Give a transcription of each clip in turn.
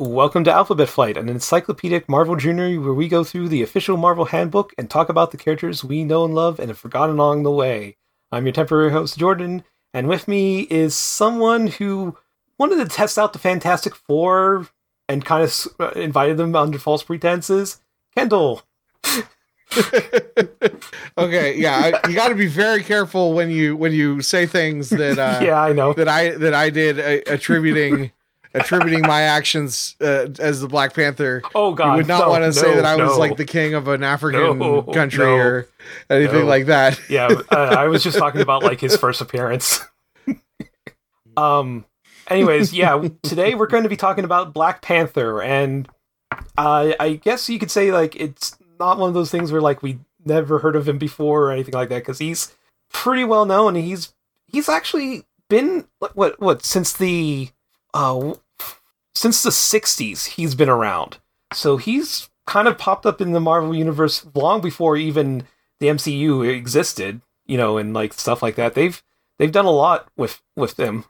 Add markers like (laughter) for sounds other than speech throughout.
Welcome to Alphabet Flight, an encyclopedic Marvel journey where we go through the official Marvel handbook and talk about the characters we know and love and have forgotten along the way. I'm your temporary host, Jordan, and with me is someone who wanted to test out the Fantastic Four and kind of uh, invited them under false pretenses. Kendall. (laughs) okay, yeah, you got to be very careful when you when you say things that uh, (laughs) yeah, I know that I that I did uh, attributing attributing my actions uh, as the Black Panther. Oh God, you would not no, want to no, say that I was like the king of an African No, country no, or anything no. like that. yeah, uh, I was just talking about like his first appearance. (laughs) um. Anyways, yeah, today we're going to be talking about Black Panther, and uh, I guess you could say like it's not one of those things where like we never heard of him before or anything like that because he's pretty well known. He's he's actually been like what what since the uh since the '60s he's been around, so he's kind of popped up in the Marvel universe long before even the MCU existed, you know, and like stuff like that. They've they've done a lot with with them.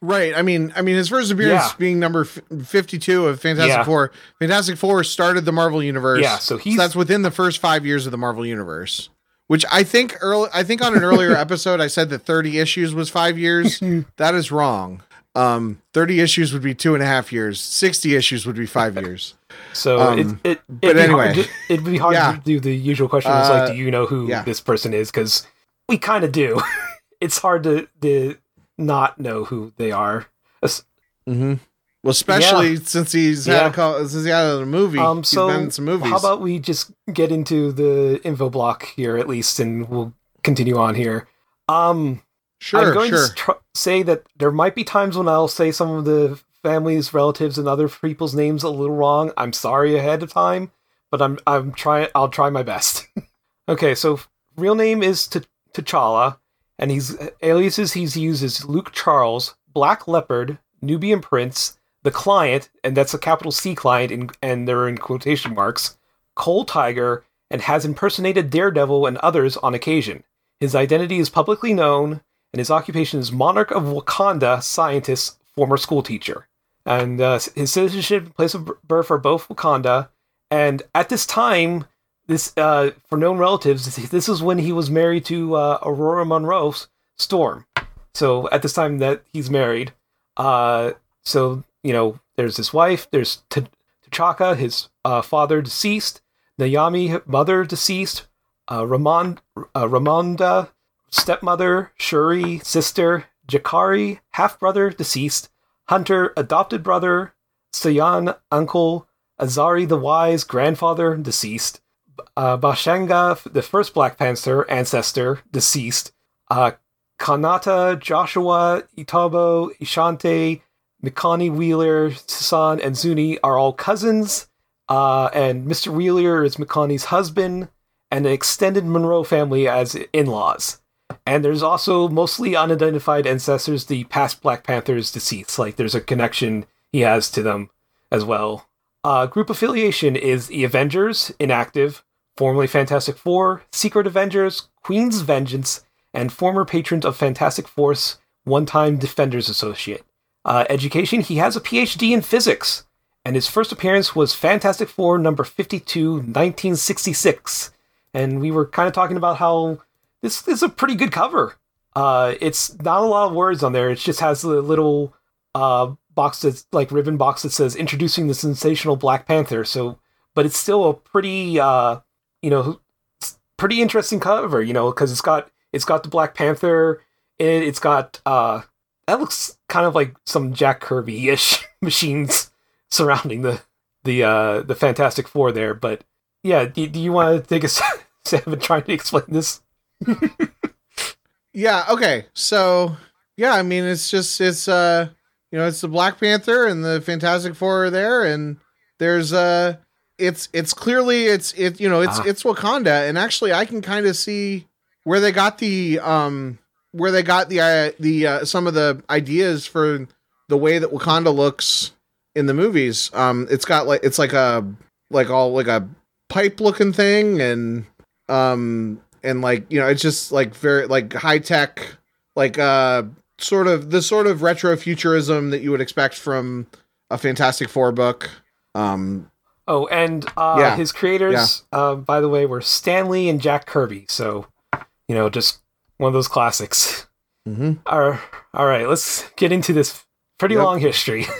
Right. I mean, I mean, his first appearance Yeah. being number fifty-two of Fantastic Yeah. Four. Fantastic Four started the Marvel universe. Yeah, so he's that's within the first five years of the Marvel universe. Which I think early, I think on an earlier (laughs) episode I said that thirty issues was five years. (laughs) that is wrong. Um, thirty issues would be two and a half years. Sixty issues would be five (laughs) years. so um, it, it but it'd anyway. to, it'd be hard Yeah. to do the usual question is like, Uh, do you know who yeah. this person is? Because we kind of do. (laughs) it's hard to to not know who they are. Mm-hmm. Well, especially since he's had Yeah. a call, since he had a movie. Um, he's so been in some movies. How about we just get into the info block here at least, and we'll continue on here. Um, sure, I'm going sure. to tr- say that there might be times when I'll say some of the families, relatives, and other people's names a little wrong. I'm sorry ahead of time, but I'm I'm trying. I'll try my best. (laughs) okay, so real name is T- T'Challa, and he's aliases he's used is Luke Charles, Black Leopard, Nubian Prince, the Client, and that's a capital C client, in, and they're in quotation marks. Coal Tiger, and has impersonated Daredevil and others on occasion. His identity is publicly known, and his occupation is Monarch of Wakanda scientist, former school teacher. And uh, his citizenship and place of birth are both Wakanda. And at this time, this uh, for known relatives, this is when he was married to uh, Ororo Munroe Storm. So at this time that he's married, uh, so you know, there's his wife, there's T- T'Chaka, his uh, father deceased, N'Yami, mother deceased, uh, Ramon, uh, Ramonda, stepmother, Shuri, sister, Jakari, half brother, deceased, Hunter, adopted brother, S'Yan, uncle, Azari the Wise, grandfather, deceased, uh, Bashenga, the first Black Panther, ancestor, deceased, uh, Kanata, Joshua, Itobo, Ishanta, Mikani Wheeler, Sasan, and Zuni are all cousins, uh, and Mr. Wheeler is Mikani's husband, and an extended Munroe family as in laws. And there's also mostly unidentified ancestors, the past Black Panthers deceased. Like there's a connection he has to them as well. Uh, group affiliation is the Avengers, inactive, formerly Fantastic Four, Secret Avengers, Queen's Vengeance, and former patron of Fantastic Force, one time Defenders Associate. Uh, education, he has a PhD in physics, and his first appearance was Fantastic Four number 52, 1966. And we were kind of talking about how this is a pretty good cover. Uh, it's not a lot of words on there. It just has a little uh, box that's like ribbon box that says introducing the sensational Black Panther. So, but it's still a pretty, uh, you know, pretty interesting cover. You know, because it's got it's got the Black Panther in it. It's got uh, that looks kind of like some Jack Kirby ish (laughs) machines surrounding the the uh, the Fantastic Four there. But yeah, do, do you want to take a (laughs) stab at trying to explain this? Yeah, okay. So, yeah, I mean it's just it's uh you know, it's the Black Panther and the Fantastic Four are there and there's uh it's it's clearly it's it you know, it's Ah. it's Wakanda and actually I can kind of see where they got the um where they got the uh, the uh, some of the ideas for the way that Wakanda looks in the movies. Um it's got like it's like a like all like a pipe looking thing and um and like you know it's just like very like high tech like uh sort of the sort of retro futurism that you would expect from a Fantastic Four book. Um, Oh, and uh, Yeah. his creators, uh, by the way, were Stan Lee and Jack Kirby. So, you know, just one of those classics. Mm-hmm. All all right, let's get into this pretty Yep. long history. (laughs)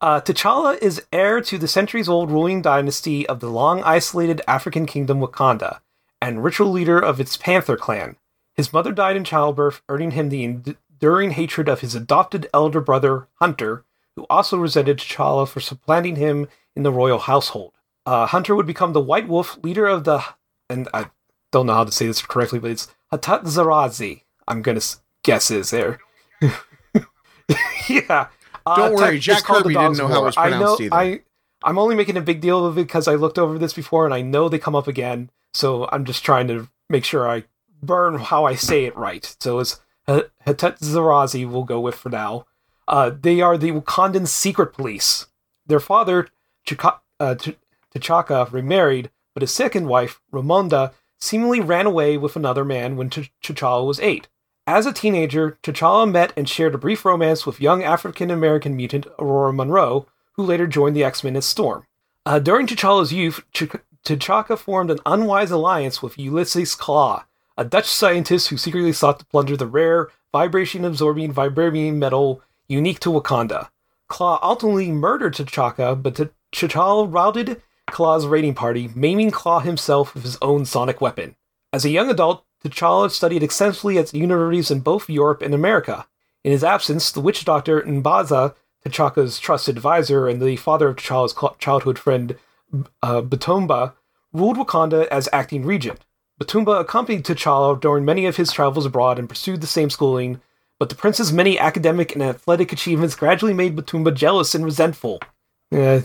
Uh, T'Challa is heir to the centuries-old ruling dynasty of the long isolated African kingdom Wakanda, and ritual leader of its Panther clan. His mother died in childbirth, earning him the enduring hatred of his adopted elder brother Hunter, who also resented T'Challa for supplanting him in the royal household. Uh, Hunter would become the White Wolf, leader of the, and I don't know how to say this correctly, but it's Hatut Zeraze. I'm gonna guess is there. (laughs) yeah. Uh, Don't worry, Jack Kirby didn't know how it War. was I know. pronounced either. I I'm only making a big deal of it because I looked over this before and I know they come up again. So I'm just trying to make sure I burn how I say it right. So it's H- Hatut Zeraze we'll go with for now. Uh, they are the Wakandan secret police. Their father, Chaka, uh, Ch- T'Chaka, remarried, but his second wife, Ramonda, seemingly ran away with another man when Ch- T'Challa was eight. As a teenager, T'Challa met and shared a brief romance with young African American mutant Ororo Munroe, who later joined the X Men as Storm. Uh, during T'Challa's youth, Ch- T'Chaka formed an unwise alliance with Ulysses Klaw, a Dutch scientist who secretly sought to plunder the rare, vibration absorbing vibranium metal unique to Wakanda. Klaw ultimately murdered T'Chaka, but T- T'Challa routed Klaw's raiding party, maiming Klaw himself with his own sonic weapon. As a young adult, T'Challa studied extensively at universities in both Europe and America. In his absence, the witch doctor N'Baza, T'Chaka's trusted advisor and the father of T'Challa's childhood friend uh, B'Tumba, ruled Wakanda as acting regent. B'Tumba accompanied T'Challa during many of his travels abroad and pursued the same schooling, but the prince's many academic and athletic achievements gradually made B'Tumba jealous and resentful. Yeah,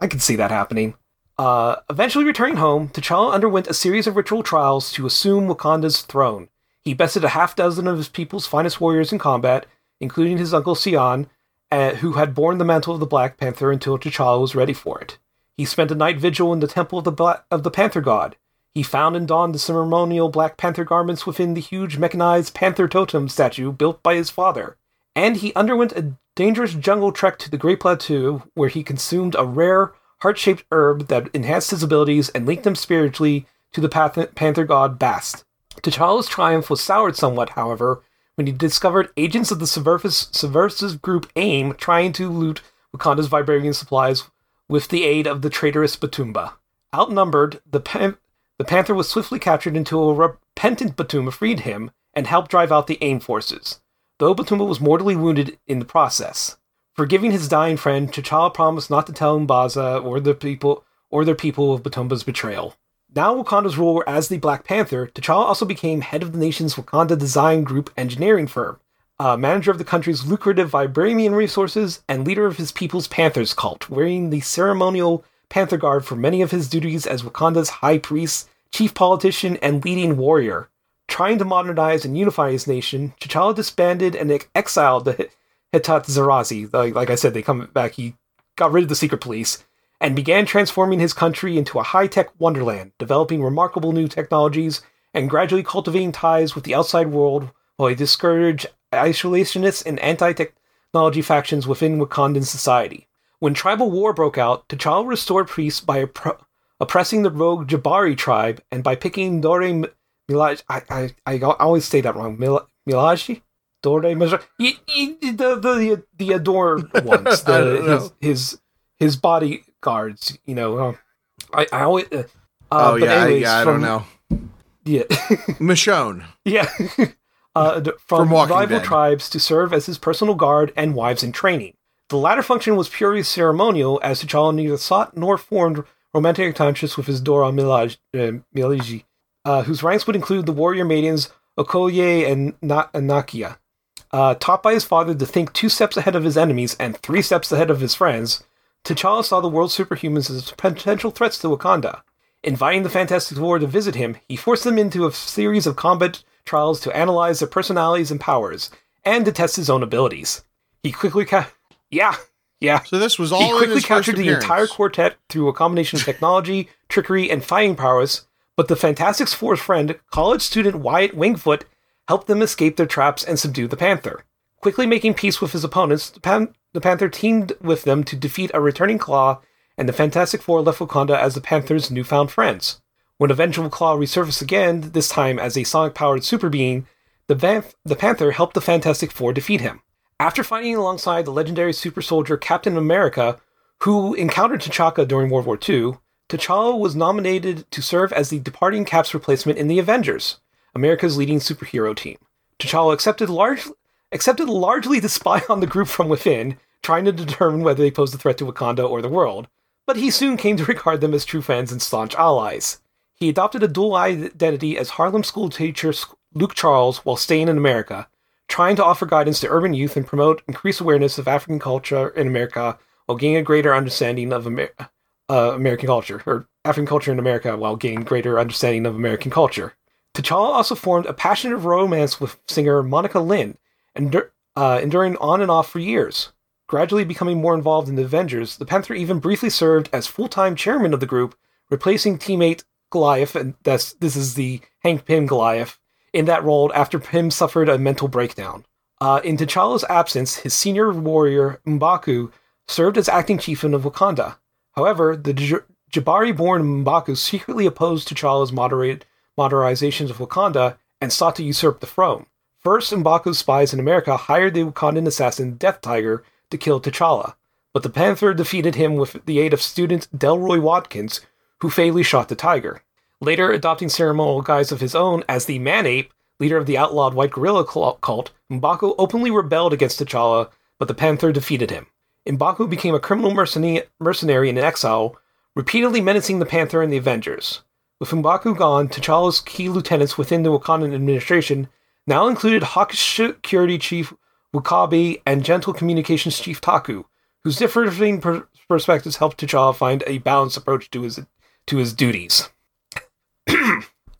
I can see that happening. Uh, eventually returning home, T'Challa underwent a series of ritual trials to assume Wakanda's throne. He bested a half dozen of his people's finest warriors in combat, including his uncle S'Yan, uh, who had borne the mantle of the Black Panther until T'Challa was ready for it. He spent a night vigil in the temple of the Bla- of the Panther God. He found and donned the ceremonial Black Panther garments within the huge mechanized Panther totem statue built by his father. And he underwent a dangerous jungle trek to the Great Plateau, where he consumed a rare, heart-shaped herb that enhanced his abilities and linked him spiritually to the Panther God Bast. T'Challa's triumph was soured somewhat, however, when he discovered agents of the subversive, group AIM trying to loot Wakanda's vibranium supplies with the aid of the traitorous B'Tumba. Outnumbered, the, Pan- the Panther was swiftly captured until a repentant B'Tumba freed him and helped drive out the AIM forces, though B'Tumba was mortally wounded in the process. Forgiving his dying friend, T'Challa promised not to tell N'Baza or the people or their people of B'Tumba's betrayal. Now Wakanda's ruler as the Black Panther, T'Challa also became head of the nation's Wakanda Design Group engineering firm, uh, manager of the country's lucrative vibranium resources, and leader of his people's Panthers cult, wearing the ceremonial Panther Guard for many of his duties as Wakanda's high priest, chief politician, and leading warrior. Trying to modernize and unify his nation, T'Challa disbanded and exiled the (laughs) Hatut Zeraze. Like, like I said, they come back. He got rid of the secret police and began transforming his country into a high tech wonderland, developing remarkable new technologies and gradually cultivating ties with the outside world while he discouraged isolationists and anti technology factions within Wakandan society. When tribal war broke out, T'Challa restored peace by oppre- oppressing the rogue Jabari tribe and by picking Dore M- Milaj. I, I, I always say that wrong. Mil- Milaji? Dore Milaj? Y- The, the, the adored ones. (laughs) The, his, his, his bodyguards, you know. Uh, I, I always. Uh, oh but yeah, anyways, yeah. I from- don't know. Yeah. (laughs) Michonne. Yeah. (laughs) uh, d- from From rival Dead. tribes to serve as his personal guard and wives in training. The latter function was purely ceremonial, as T'Challa neither sought nor formed romantic attachments with his Dora Milaj, uh, Miliji, uh, whose ranks would include the warrior maidens Okoye and Na- Nakia. Uh, taught by his father to think two steps ahead of his enemies and three steps ahead of his friends, T'Challa saw the world's superhumans as potential threats to Wakanda. Inviting the Fantastic Four to visit him, he forced them into a series of combat trials to analyze their personalities and powers, and to test his own abilities. He quickly ca- yeah, yeah. So this was all He quickly captured the entire quartet through a combination of technology, (laughs) trickery, and fighting prowess, but the Fantastic Four's friend, college student Wyatt Wingfoot, helped them escape their traps and subdue the Panther. Quickly making peace with his opponents, the, Pan- the Panther teamed with them to defeat a returning Klaw, and the Fantastic Four left Wakanda as the Panther's newfound friends. When eventual Klaw resurfaced again, this time as a sonic powered super being, the, the Panther helped the Fantastic Four defeat him. After fighting alongside the legendary super soldier Captain America, who encountered T'Chaka during World War II, T'Challa was nominated to serve as the departing Cap's replacement in the Avengers, America's leading superhero team. T'Challa accepted, large- accepted largely to spy (laughs) on the group from within, trying to determine whether they posed a threat to Wakanda or the world, but he soon came to regard them as true friends and staunch allies. He adopted a dual identity as Harlem school teacher Luke Charles while staying in America, trying to offer guidance to urban youth and promote increased awareness of African culture in America while gaining a greater understanding of Amer- uh, American culture, or African culture in America while gaining greater understanding of American culture. T'Challa also formed a passionate romance with singer Monica Lynn, endur- uh, enduring on and off for years. Gradually becoming more involved in the Avengers, the Panther even briefly served as full-time chairman of the group, replacing teammate Goliath, and that's this is the Hank Pym Goliath, in that role after Pym suffered a mental breakdown. Uh, in T'Challa's absence, his senior warrior M'Baku served as acting chieftain of Wakanda. However, the J- Jabari-born M'Baku secretly opposed T'Challa's moderate modernizations of Wakanda and sought to usurp the throne. First, M'Baku's spies in America hired the Wakandan assassin Death Tiger to kill T'Challa, but the Panther defeated him with the aid of student Delroy Watkins, who fatally shot the tiger. Later, adopting ceremonial guise of his own as the Man Ape, leader of the outlawed White Gorilla cult, M'Baku openly rebelled against T'Challa, but the Panther defeated him. M'Baku became a criminal mercenary in exile, repeatedly menacing the Panther and the Avengers. With M'Baku gone, T'Challa's key lieutenants within the Wakandan administration now included hawkish security chief W'Kabi and gentle communications chief Taku, whose differing per- perspectives helped T'Challa find a balanced approach to his to his duties. (clears throat)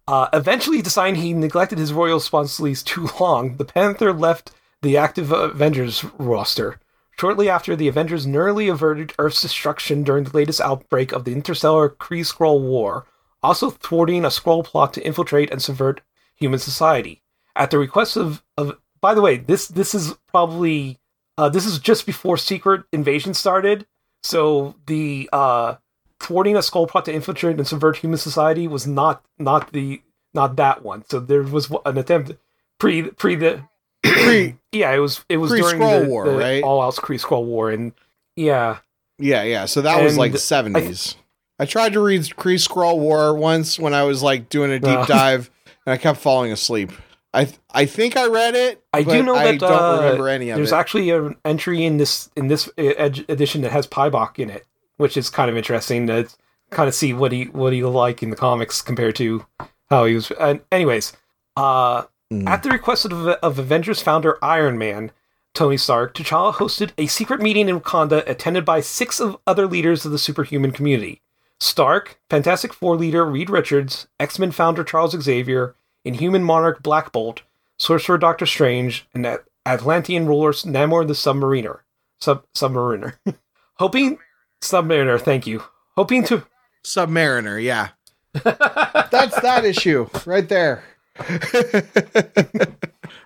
uh, eventually, deciding he neglected his royal responsibilities too long, the Panther left the active Avengers roster. Shortly after, the Avengers narrowly averted Earth's destruction during the latest outbreak of the interstellar Kree Skrull War, also thwarting a Skrull plot to infiltrate and subvert human society. At the request of, of by the way, this this is probably uh, this is just before Secret Invasion started, so the uh, thwarting a Skrull plot to infiltrate and subvert human society was not not the not that one. So there was an attempt pre pre the Pre, (clears throat) yeah it was it was during the, War, the right? all out Kree Skrull War and yeah yeah, yeah. So that was And like seventies. I, tried to read Kree Skrull War once when I was like doing a deep Uh. (laughs) dive, and I kept falling asleep. I th- I think I read it. I do know I that don't uh, remember any of there's it. There's actually an entry in this in this uh, ed- edition that has Paibok in it, which is kind of interesting to kind of see what he what he like in the comics compared to how he was. And anyways, uh, Mm. at the request of, of Avengers founder Iron Man, Tony Stark, T'Challa hosted a secret meeting in Wakanda attended by six of other leaders of the superhuman community. Stark, Fantastic Four leader Reed Richards, X Men founder Charles Xavier, Inhuman Monarch Black Bolt, Sorcerer Doctor Strange, and At- Atlantean ruler Namor the Submariner. Sub Submariner. (laughs) Hoping Submariner, thank you. Hoping to Submariner, yeah. (laughs) That's that issue right there. (laughs)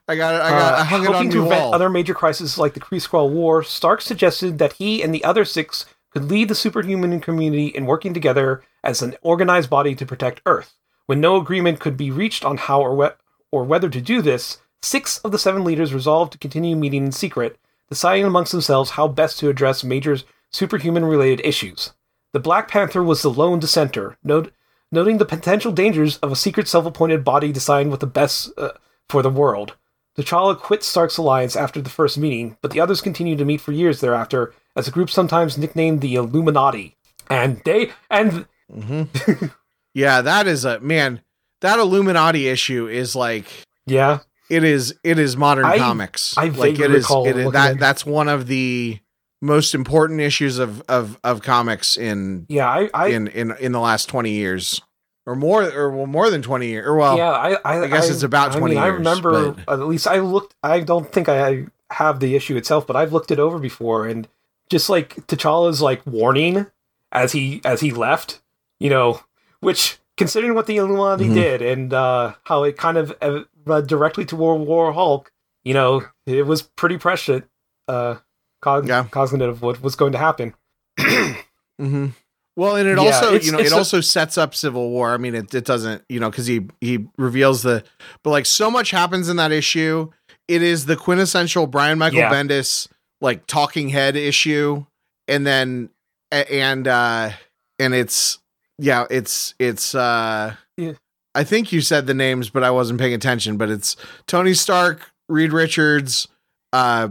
I got it. I got. I hung it Uh, hoping on to the prevent wall. other major crises like the Kree Skrull War, Stark suggested that he and the other six could lead the superhuman community in working together as an organized body to protect Earth. When no agreement could be reached on how or, or whether to do this, six of the seven leaders resolved to continue meeting in secret, deciding amongst themselves how best to address major superhuman related issues. The Black Panther was the lone dissenter, note, noting the potential dangers of a secret self appointed body deciding what the best uh, for the world. T'Challa quit Stark's alliance after the first meeting, but the others continued to meet for years thereafter as a group sometimes nicknamed the Illuminati. And they and Mm-hmm. (laughs) yeah, that is a man. That Illuminati issue is like yeah, it is. It is modern I- comics. I like it is. It is that. That's one of the most important issues of of of comics in yeah, I, I in in in the last twenty years, or more, or well, more than twenty years. Or well, yeah, I, I, I guess it's about I 20 mean, I remember but- at least I looked. I don't think I have the issue itself, but I've looked it over before, and just like T'Challa's like warning as he as he left, you know, which considering what the Illuminati Mhm. did and uh, how it kind of uh, led directly to World War Hulk, you know, it was pretty prescient. Uh, cog- Yeah. cognitive of what was going to happen. (clears throat) hmm Well, and it Yeah, also, you know, it a- also sets up Civil War. I mean, it, it doesn't, you know, because he he reveals the, but like so much happens in that issue. It is the quintessential Brian Michael Yeah. Bendis like talking head issue, and then and uh and it's yeah, it's it's uh, Yeah. I think you said the names, but I wasn't paying attention. But it's Tony Stark, Reed Richards, uh,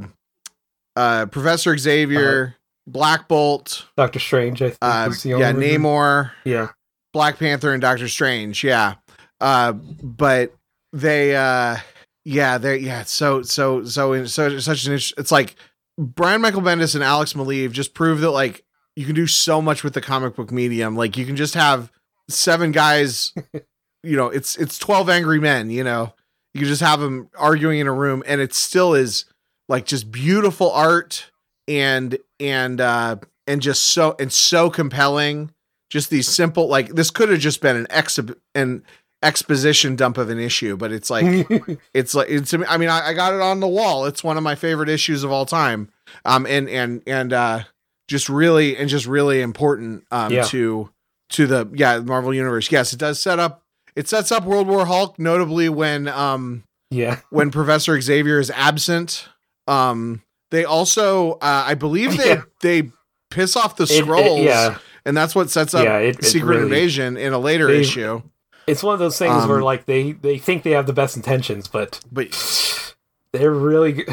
uh, Professor Xavier, Black Bolt. Doctor Strange, I think, Uh, yeah, one. Namor, Yeah, Black Panther, and Doctor Strange. Yeah, uh, but they, uh, yeah, they, yeah. So, so, so, so, such an. It's like Brian Michael Bendis and Alex Maleev just prove that like you can do so much with the comic book medium. Like you can just have seven guys. (laughs) you know, it's it's twelve angry men. You know, you can just have them arguing in a room, and it still is like just beautiful art and and uh and just so and so compelling just these simple like this could have just been an exhib an exposition dump of an issue but it's like (laughs) it's like it's i mean I, I got it on the wall it's one of my favorite issues of all time um and and and uh just really and just really important um Yeah. to to the yeah marvel universe yes it does set up it sets up world war hulk notably when um yeah, (laughs) when Professor Xavier is absent. Um, they also, uh, I believe they (laughs) Yeah. they piss off the It- it- Skrulls, yeah, and that's what sets up Yeah, it- it Secret really- Invasion in a later they- issue. it's one of those things Um, where like they they think they have the best intentions, but But they're really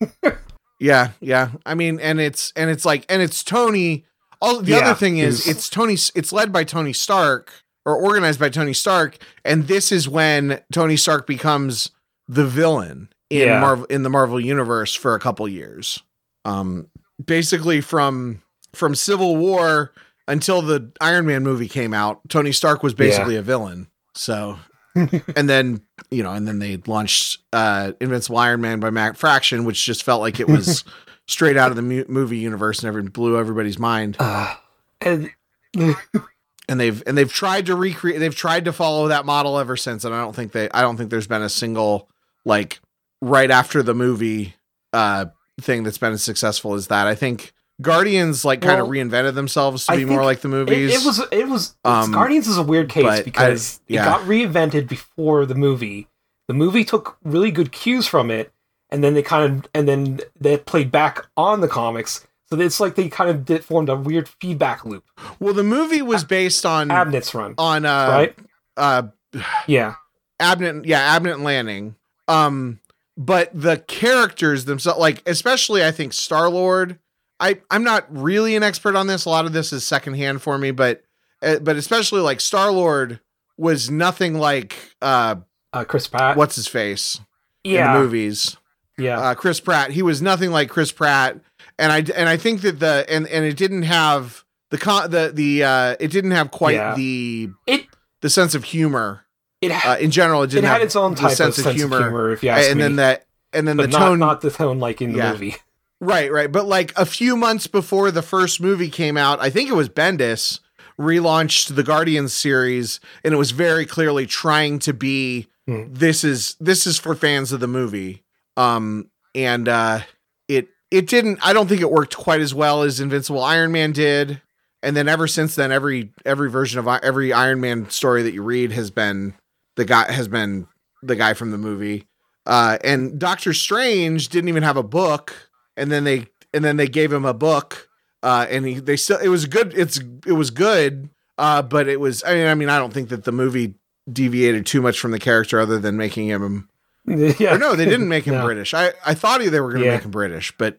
(laughs) yeah, yeah, I mean, and it's and it's like and it's Tony. All the Yeah, other thing is, it's- Tony. It's led by Tony Stark or organized by Tony Stark, and this is when Tony Stark becomes the villain in Yeah. Marvel in the Marvel universe for a couple years. Um, basically from from Civil War until the Iron Man movie came out, Tony Stark was basically a villain. So, and then you know, and then they launched uh, Invincible Iron Man by Matt Fraction, which just felt like it was (laughs) straight out of the mu- movie universe and every blew everybody's mind. uh, and (laughs) and they've and they've tried to recreate they've tried to follow that model ever since and i don't think they i don't think there's been a single like right after the movie uh thing that's been as successful as that i think guardians like kind of reinvented themselves to I be more like the it, movies it was it was Um, Guardians is a weird case I- because yeah. it got reinvented before the movie. The movie took really good cues from it, and then they kind of and then they played back on the comics. So it's like they kind of did, formed a weird feedback loop. well the movie was based on Abnett's run, on uh right? uh Yeah, Abnett, yeah, Abnett Lanning. Um, but the characters themselves, like especially, I think Star Lord. I I'm not really an expert on this. A lot of this is secondhand for me, but uh, but especially like Star Lord was nothing like uh uh, Chris Pratt. what's his face in yeah, the movies. yeah, Uh, Chris Pratt. He was nothing like Chris Pratt, and I and I think that the and and it didn't have the con the the uh it didn't have quite Yeah. the it the sense of humor it uh, had, in general. It it didn't had have its own the type of sense of humor, if you ask and me. then that and then but the not, tone not the tone like in the Yeah. movie. Right right. But like a few months before the first movie came out i think it was bendis relaunched the guardians series and it was very clearly trying to be Hmm. this is this is for fans of the movie. Um and uh it it didn't i don't think it worked quite as well as invincible iron man did. And then ever since then every every version of every iron man story that you read has been the guy has been the guy from the movie. Uh and doctor strange didn't even have a book and then they and then they gave him a book uh and he they still it was good it's it was good uh but it was i mean i mean i don't think that the movie deviated too much from the character other than making him (laughs) yeah, or no they didn't make him (laughs) No. british i i thought they were going to Yeah. make him british but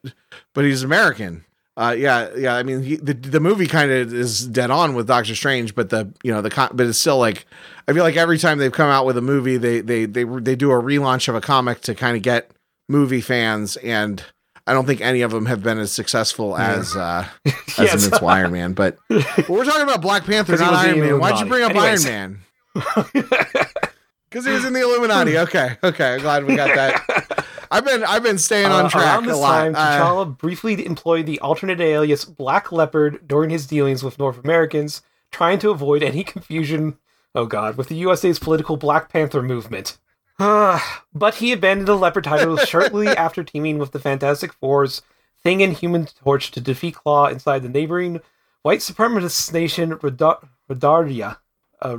but he's american uh yeah yeah i mean he, the the movie kind of is dead on with doctor strange but the you know the con- but it's still like i feel like every time they've come out with a movie they they they they do a relaunch of a comic to kind of get movie fans and I don't think any of them have been as successful as uh, (laughs) as Yes. Invincible Iron Man. But, (laughs) but we're talking about Black Panther, not Iron Man. Why'd you bring up Anyways. Iron Man? (laughs) Because he was in the Illuminati. Okay, okay. I'm glad we got that. I've been I've been staying on Uh, track around a lot. time, Uh, T'Challa briefly employed the alternate alias Black Leopard during his dealings with North Americans, trying to avoid any confusion. Oh God, with the USA's political Black Panther movement. (sighs) but he abandoned the leopard title (laughs) shortly after teaming with the Fantastic Four's Thing and Human Torch to defeat Klaw inside the neighboring white supremacist nation Rudardia. Uh,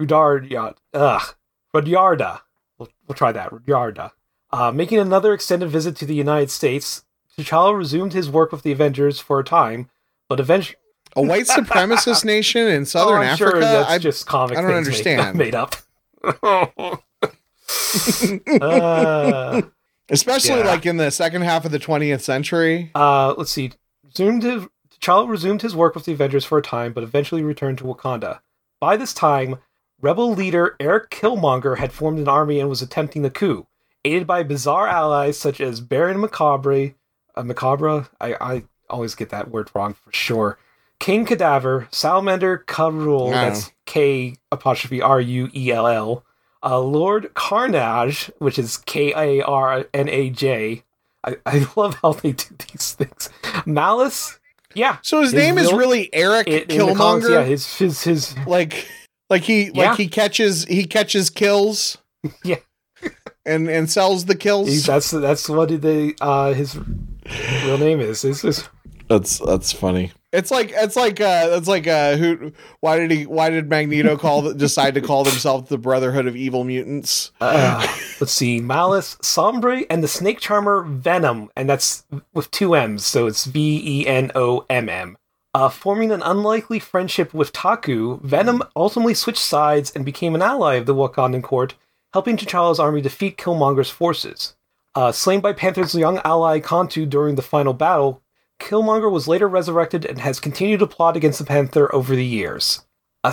Rudardia. Ugh. Rudyarda. We'll, we'll try that. Rudyarda. Uh, making another extended visit to the United States, T'Challa resumed his work with the Avengers for a time, but eventually. A white supremacist (laughs) nation in southern oh, I'm Africa? Sure that's I, just comic I don't understand. Made, (laughs) made up. Uh, (laughs) Especially Yeah. like in the second half of the 20th century. uh, let's see. Resumed his, T'Challa resumed his work with the Avengers for a time, but eventually returned to Wakanda. By this time, rebel leader Eric Killmonger had formed an army and was attempting a coup, aided by bizarre allies such as Baron Macabre, uh, Macabre. I, I always get that word wrong for sure. King Cadaver, Salamander Karul, Wow. that's K apostrophe R U E L L, uh, Lord Karnaj, which is K A R N A J. I, I (laughs) love how they do these things. Malice, yeah. So his, His name is really Eric It, in the comics, Killmonger. yeah, his his his like like he Yeah. like he catches he catches kills. (laughs) Yeah. And and sells the kills. he's, that's that's what the uh his real name is. Is is That's that's funny. It's like it's like uh it's like uh who why did he why did Magneto call decide to call himself the Brotherhood of Evil Mutants? uh, let's see, Malice, Sombre, and the Snake Charmer Venomm, and that's with two M's, so it's V E N O M M. Uh, forming an unlikely friendship with Taku, Venomm ultimately switched sides and became an ally of the Wakandan court, helping T'Challa's army defeat Killmonger's forces. Uh, slain by Panther's young ally Kantu during the final battle, Killmonger was later resurrected and has continued to plot against the Panther over the years. Uh,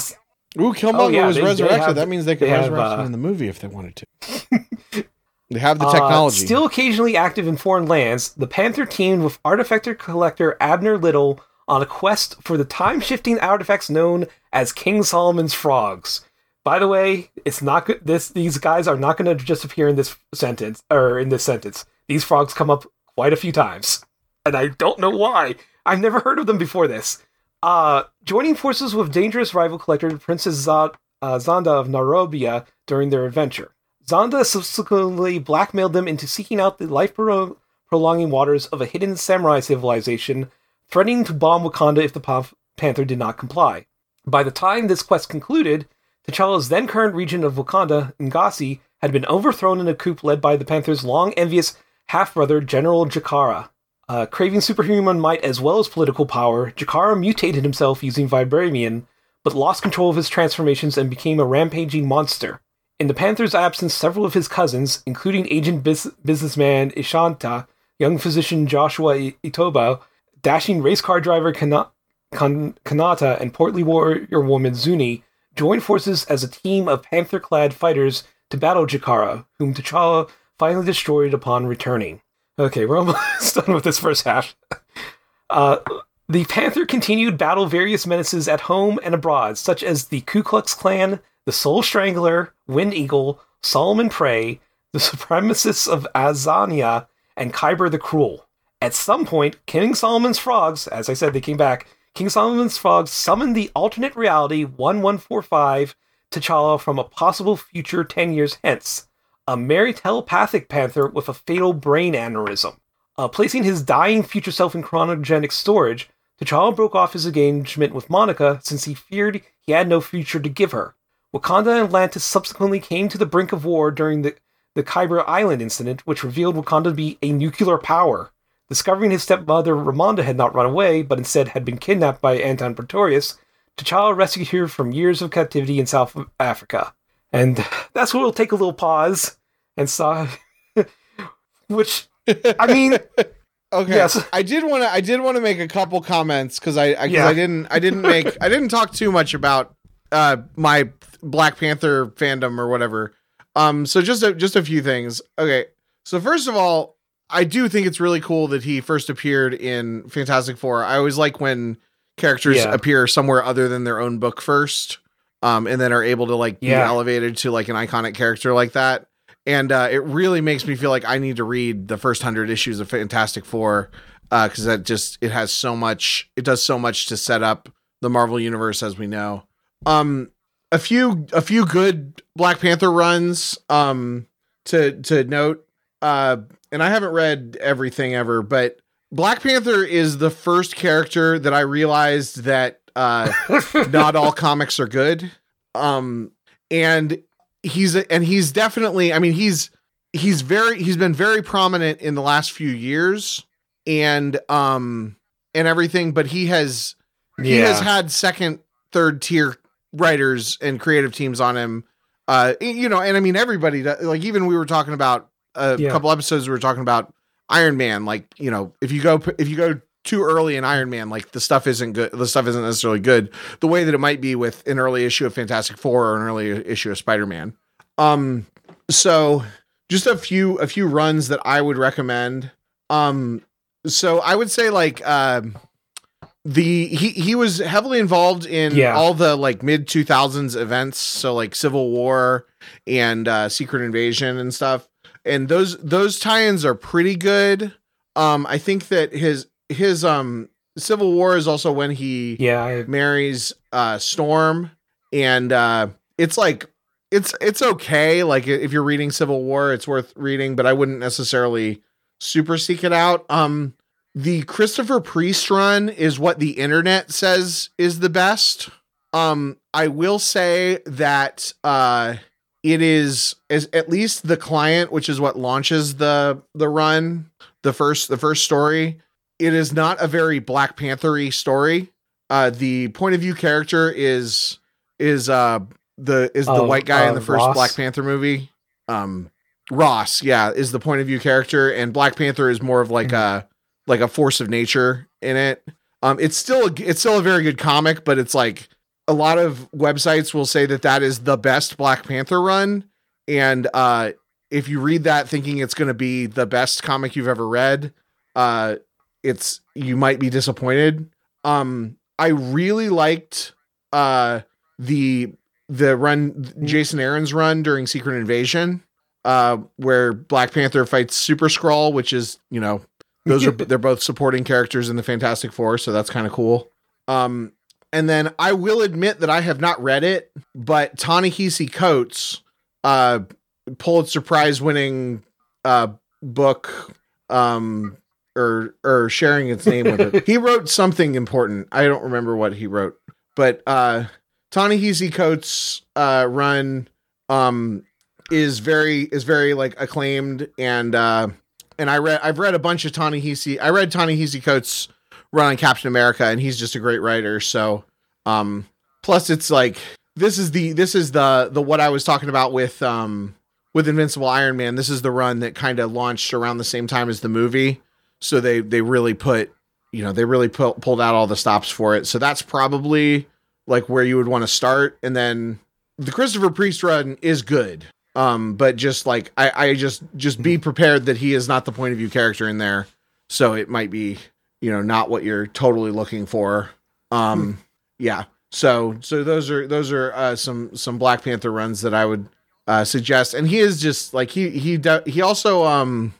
Ooh, Killmonger Oh, yeah, was they- they resurrected. have- that means they could they have, resurrect uh, him in the movie if they wanted to. (laughs) they have the Uh, technology. still occasionally active in foreign lands, the Panther teamed with artifact collector Abner Little on a quest for the time shifting artifacts known as King Solomon's frogs. By the way, it's not good. This these guys are not going to just appear in this sentence or in this sentence. These frogs come up quite a few times, and I don't know why. I've never heard of them before this. Uh, joining forces with dangerous rival collector Princess Zod, uh, Zonda of Narobia during their adventure. Zonda subsequently blackmailed them into seeking out the life pro- prolonging waters of a hidden samurai civilization, threatening to bomb Wakanda if the Pa- Panther did not comply. By the time this quest concluded, T'Challa's then current region of Wakanda, Ngasi, had been overthrown in a coup led by the Panther's long envious half brother, General Jakarra. Uh, craving superhuman might as well as political power, Jakarra mutated himself using Vibranium, but lost control of his transformations and became a rampaging monster. In the Panther's absence, several of his cousins, including agent bus- businessman Ishanta, young physician Joshua I- Itobo, dashing race car driver Kana- Kan- Kanata, and portly warrior woman Zuni, joined forces as a team of panther clad fighters to battle Jakarra, whom T'Challa finally destroyed upon returning. Okay, we're almost (laughs) done with this first half. Uh, the Panther continued battle various menaces at home and abroad, such as the Ku Klux Klan, the Soul Strangler, Wind Eagle, Solomon Prey, the supremacists of Azania, and Khyber the Cruel. At some point, King Solomon's frogs, as I said, they came back. King Solomon's frogs summoned the alternate reality 1145 T'Challa from a possible future 10 years hence. A merry telepathic panther with a fatal brain aneurysm. Uh, placing his dying future self in cryogenic storage, T'Challa broke off his engagement with Monica since he feared he had no future to give her. Wakanda and Atlantis subsequently came to the brink of war during the, the Khyber Island incident, which revealed Wakanda to be a nuclear power. Discovering his stepmother Ramonda had not run away, but instead had been kidnapped by Anton Pretorius, T'Challa rescued her from years of captivity in South Africa. And that's where we'll take a little pause and saw. (laughs) which, I mean, (laughs) Okay. Yes. I did want to. I did want to make a couple comments because I. I, Yeah. I didn't. I didn't (laughs) make. I didn't talk too much about uh my Black Panther fandom or whatever. Um. So just a, just a few things. Okay. So first of all, I do think it's really cool that he first appeared in Fantastic Four. I always like when characters Yeah. appear somewhere other than their own book first, um, and then are able to like be Yeah. elevated to like an iconic character like that and uh, it really makes me feel like I need to read the first hundred issues of Fantastic Four because that just it has so much. It does so much to set up the Marvel universe as we know. Um, a few a few good Black Panther runs. Um, to to note, uh, and I haven't read everything ever, but Black Panther is the first character that I realized that uh, not all comics are good. Um, and he's and he's definitely. I mean, he's he's very he's been very prominent in the last few years, and um and everything. But he has he has had second, third tier writers and creative teams on him. Uh, you know, and I mean everybody. Like even we were talking about a Yeah. couple episodes. We were talking about Iron Man. Like you know, if you go if you go too early in Iron Man, like the stuff isn't good. The stuff isn't necessarily good. The way that it might be with an early issue of Fantastic Four or an early issue of Spider Man. Um, so just a few a few runs that I would recommend. Um, so I would say like um the he he was heavily involved in Yeah. all the like mid 2000s events so like civil war and uh secret invasion and stuff and those those tie-ins are pretty good um i think that his his um civil war is also when he Yeah, I, marries uh storm and uh it's like it's it's okay. Like if you're reading civil war it's worth reading but i wouldn't necessarily super seek it out. Um the christopher priest run is what the internet says is the best. Um i will say that uh it is is at least the client which is what launches the the run the first the first story it is not a very black panthery story uh the point of view character is is uh the is the Oh, white guy in uh, the first Ross? black panther movie um ross yeah is the point of view character and black panther is more of like Mhm. a like a force of nature in it um it's still a, it's still a very good comic but it's like a lot of websites will say that that is the best black panther run and uh if you read that thinking it's going to be the best comic you've ever read uh it's you might be disappointed. Um i really liked uh the the run jason aaron's run during secret invasion uh where black panther fights super skrull which is you know those are (laughs) they're both supporting characters in the fantastic four so that's kind of cool. Um and then i will admit that i have not read it but ta-nehisi coates uh pulitzer prize winning uh book um or or sharing its name with it. (laughs) he wrote something important. I don't remember what he wrote, but uh Ta-Nehisi Coates uh run um is very is very like acclaimed and uh and I read I've read a bunch of Ta-Nehisi I read Ta-Nehisi Coates run on Captain America and he's just a great writer so um plus it's like this is the this is the the what I was talking about with um with Invincible Iron Man this is the run that kind of launched around the same time as the movie so they they really put you know they really pu- pulled out all the stops for it. So that's probably like where you would want to start. And then the christopher priest run is good. Um but just like i i just just be prepared that he is not the point of view character in there. So it might be you know not what you're totally looking for. Um yeah. So so those are those are uh some some black panther runs that i would uh suggest. And he is just like he he he also um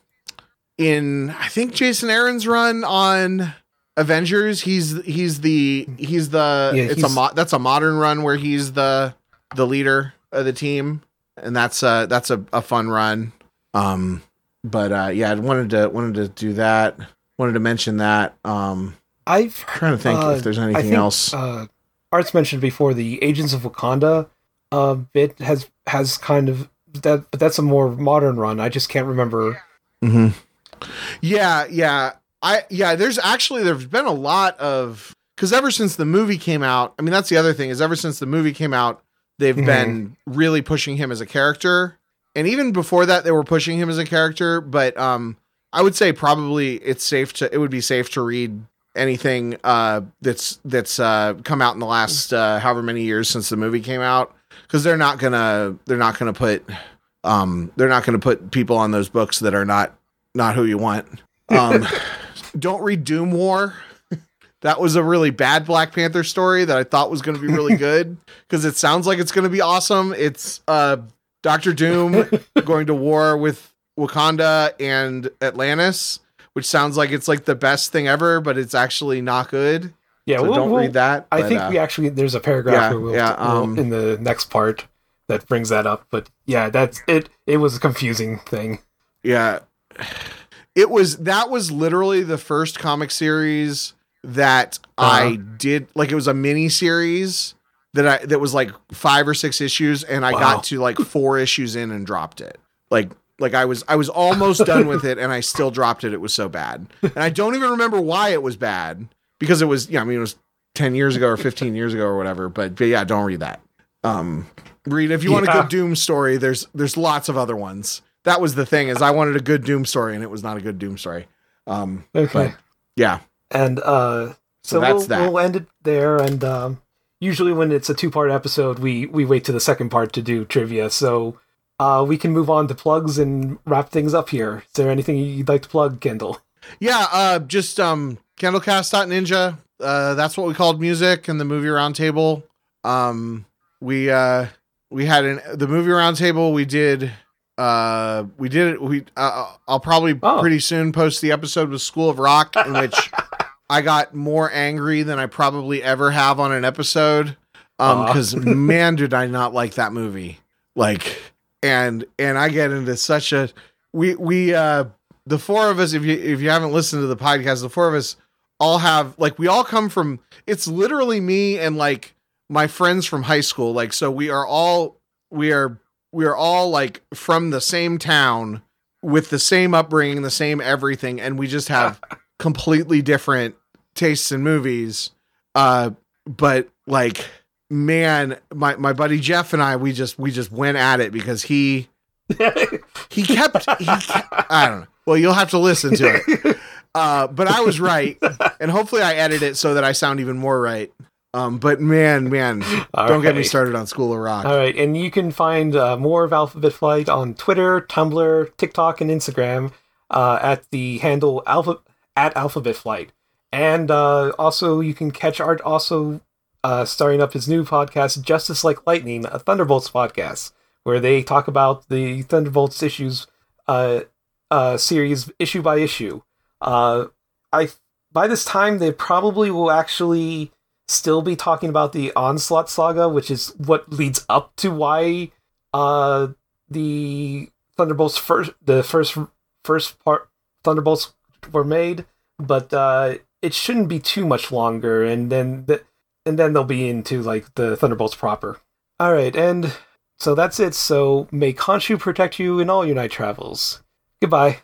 in I think Jason Aaron's run on Avengers. He's he's the he's the Yeah, it's a he's- mo- that's a modern run where he's the the leader of the team, and that's uh that's a, a fun run. Um, but uh, yeah, I wanted to wanted to do that. Wanted to mention that. Um, I've trying to think Uh, if there's I anything think, else. Uh, Arts mentioned before the Agents of Wakanda uh, bit has has kind of that, but that's a more modern run. I just can't remember. hmm Yeah, yeah. I yeah, there's actually there's been a lot of cuz ever since the movie came out, I mean that's the other thing is ever since the movie came out, they've Mhm. been really pushing him as a character. And even before that they were pushing him as a character, but um I would say probably it's safe to it would be safe to read anything uh that's that's uh come out in the last uh however many years since the movie came out cuz they're not going to they're not going to put um they're not going to put people on those books that are not not who you want. Um, (laughs) don't read Doom War. That was a really bad Black Panther story that I thought was going to be really (laughs) good because it sounds like it's going to be awesome. It's uh, Doctor Doom (laughs) going to war with Wakanda and Atlantis, which sounds like it's like the best thing ever, but it's actually not good. Yeah, so we'll- don't we'll- read that. I but, think uh, we actually there's a paragraph yeah, we'll, yeah, we'll- um, in the next part that brings that up. But yeah, that's it. It was a confusing thing. Yeah. (sighs) It was that was literally the first comic series that I Uh-huh. did like it was a mini series that I that was like five or six issues and I Wow. got to like four issues in and dropped it. Like like I was I was almost done with it and I still dropped it. It was so bad. And I don't even remember why it was bad because it was yeah, I mean it was 10 years ago or 15 years ago or whatever, but, but yeah, don't read that. Um read if you want a Yeah. good doom story, there's there's lots of other ones. That was the thing is I wanted a good doom story and it was not a good doom story. Um Okay. Yeah. And uh, So, so, that's we'll, that. we'll end it there. And um, usually when it's a two part episode, we we wait to the second part to do trivia. So uh, we can move on to plugs and wrap things up here. Is there anything you'd like to plug, Kendall? Yeah, uh, just um, KendallCast.ninja. Uh, that's what we called music and the movie roundtable. Um, we uh, we had an the movie roundtable. We did uh, we did it. We uh, I'll probably Oh. pretty soon post the episode with School of Rock in (laughs) which I got more angry than I probably ever have on an episode. Um, because man, did I not like that movie. Like, and and I get into such a we we uh the four of us if you if you haven't listened to the podcast the four of us all have like we all come from it's literally me and like my friends from high school like so we are all we are we are all like from the same town with the same upbringing the same everything and we just have (laughs) completely different tastes in movies uh but like man my my buddy Jeff and I we just we just went at it because he (laughs) he kept he kept, I don't know. Well, you'll have to listen to it. (laughs) Uh, but I was right, and hopefully I edit it so that I sound even more right. Um, but man, man, (laughs) don't get me started on School of Rock. All right, and you can find uh, more of Alphabet Flight on Twitter, Tumblr, TikTok, and Instagram uh, at the handle alpha at Alphabet Flight, and uh, also you can catch Art also uh, starting up his new podcast, Justice Like Lightning, a Thunderbolts podcast, where they talk about the Thunderbolts issues uh, uh, series issue by issue. Uh, I by this time they probably will actually still be talking about the onslaught saga which is what leads up to why uh the thunderbolts first the first first part thunderbolts were made but uh it shouldn't be too much longer and then the, and then they'll be into like the thunderbolts proper. All right and so that's it. So may khonshu protect you in all your night travels. Goodbye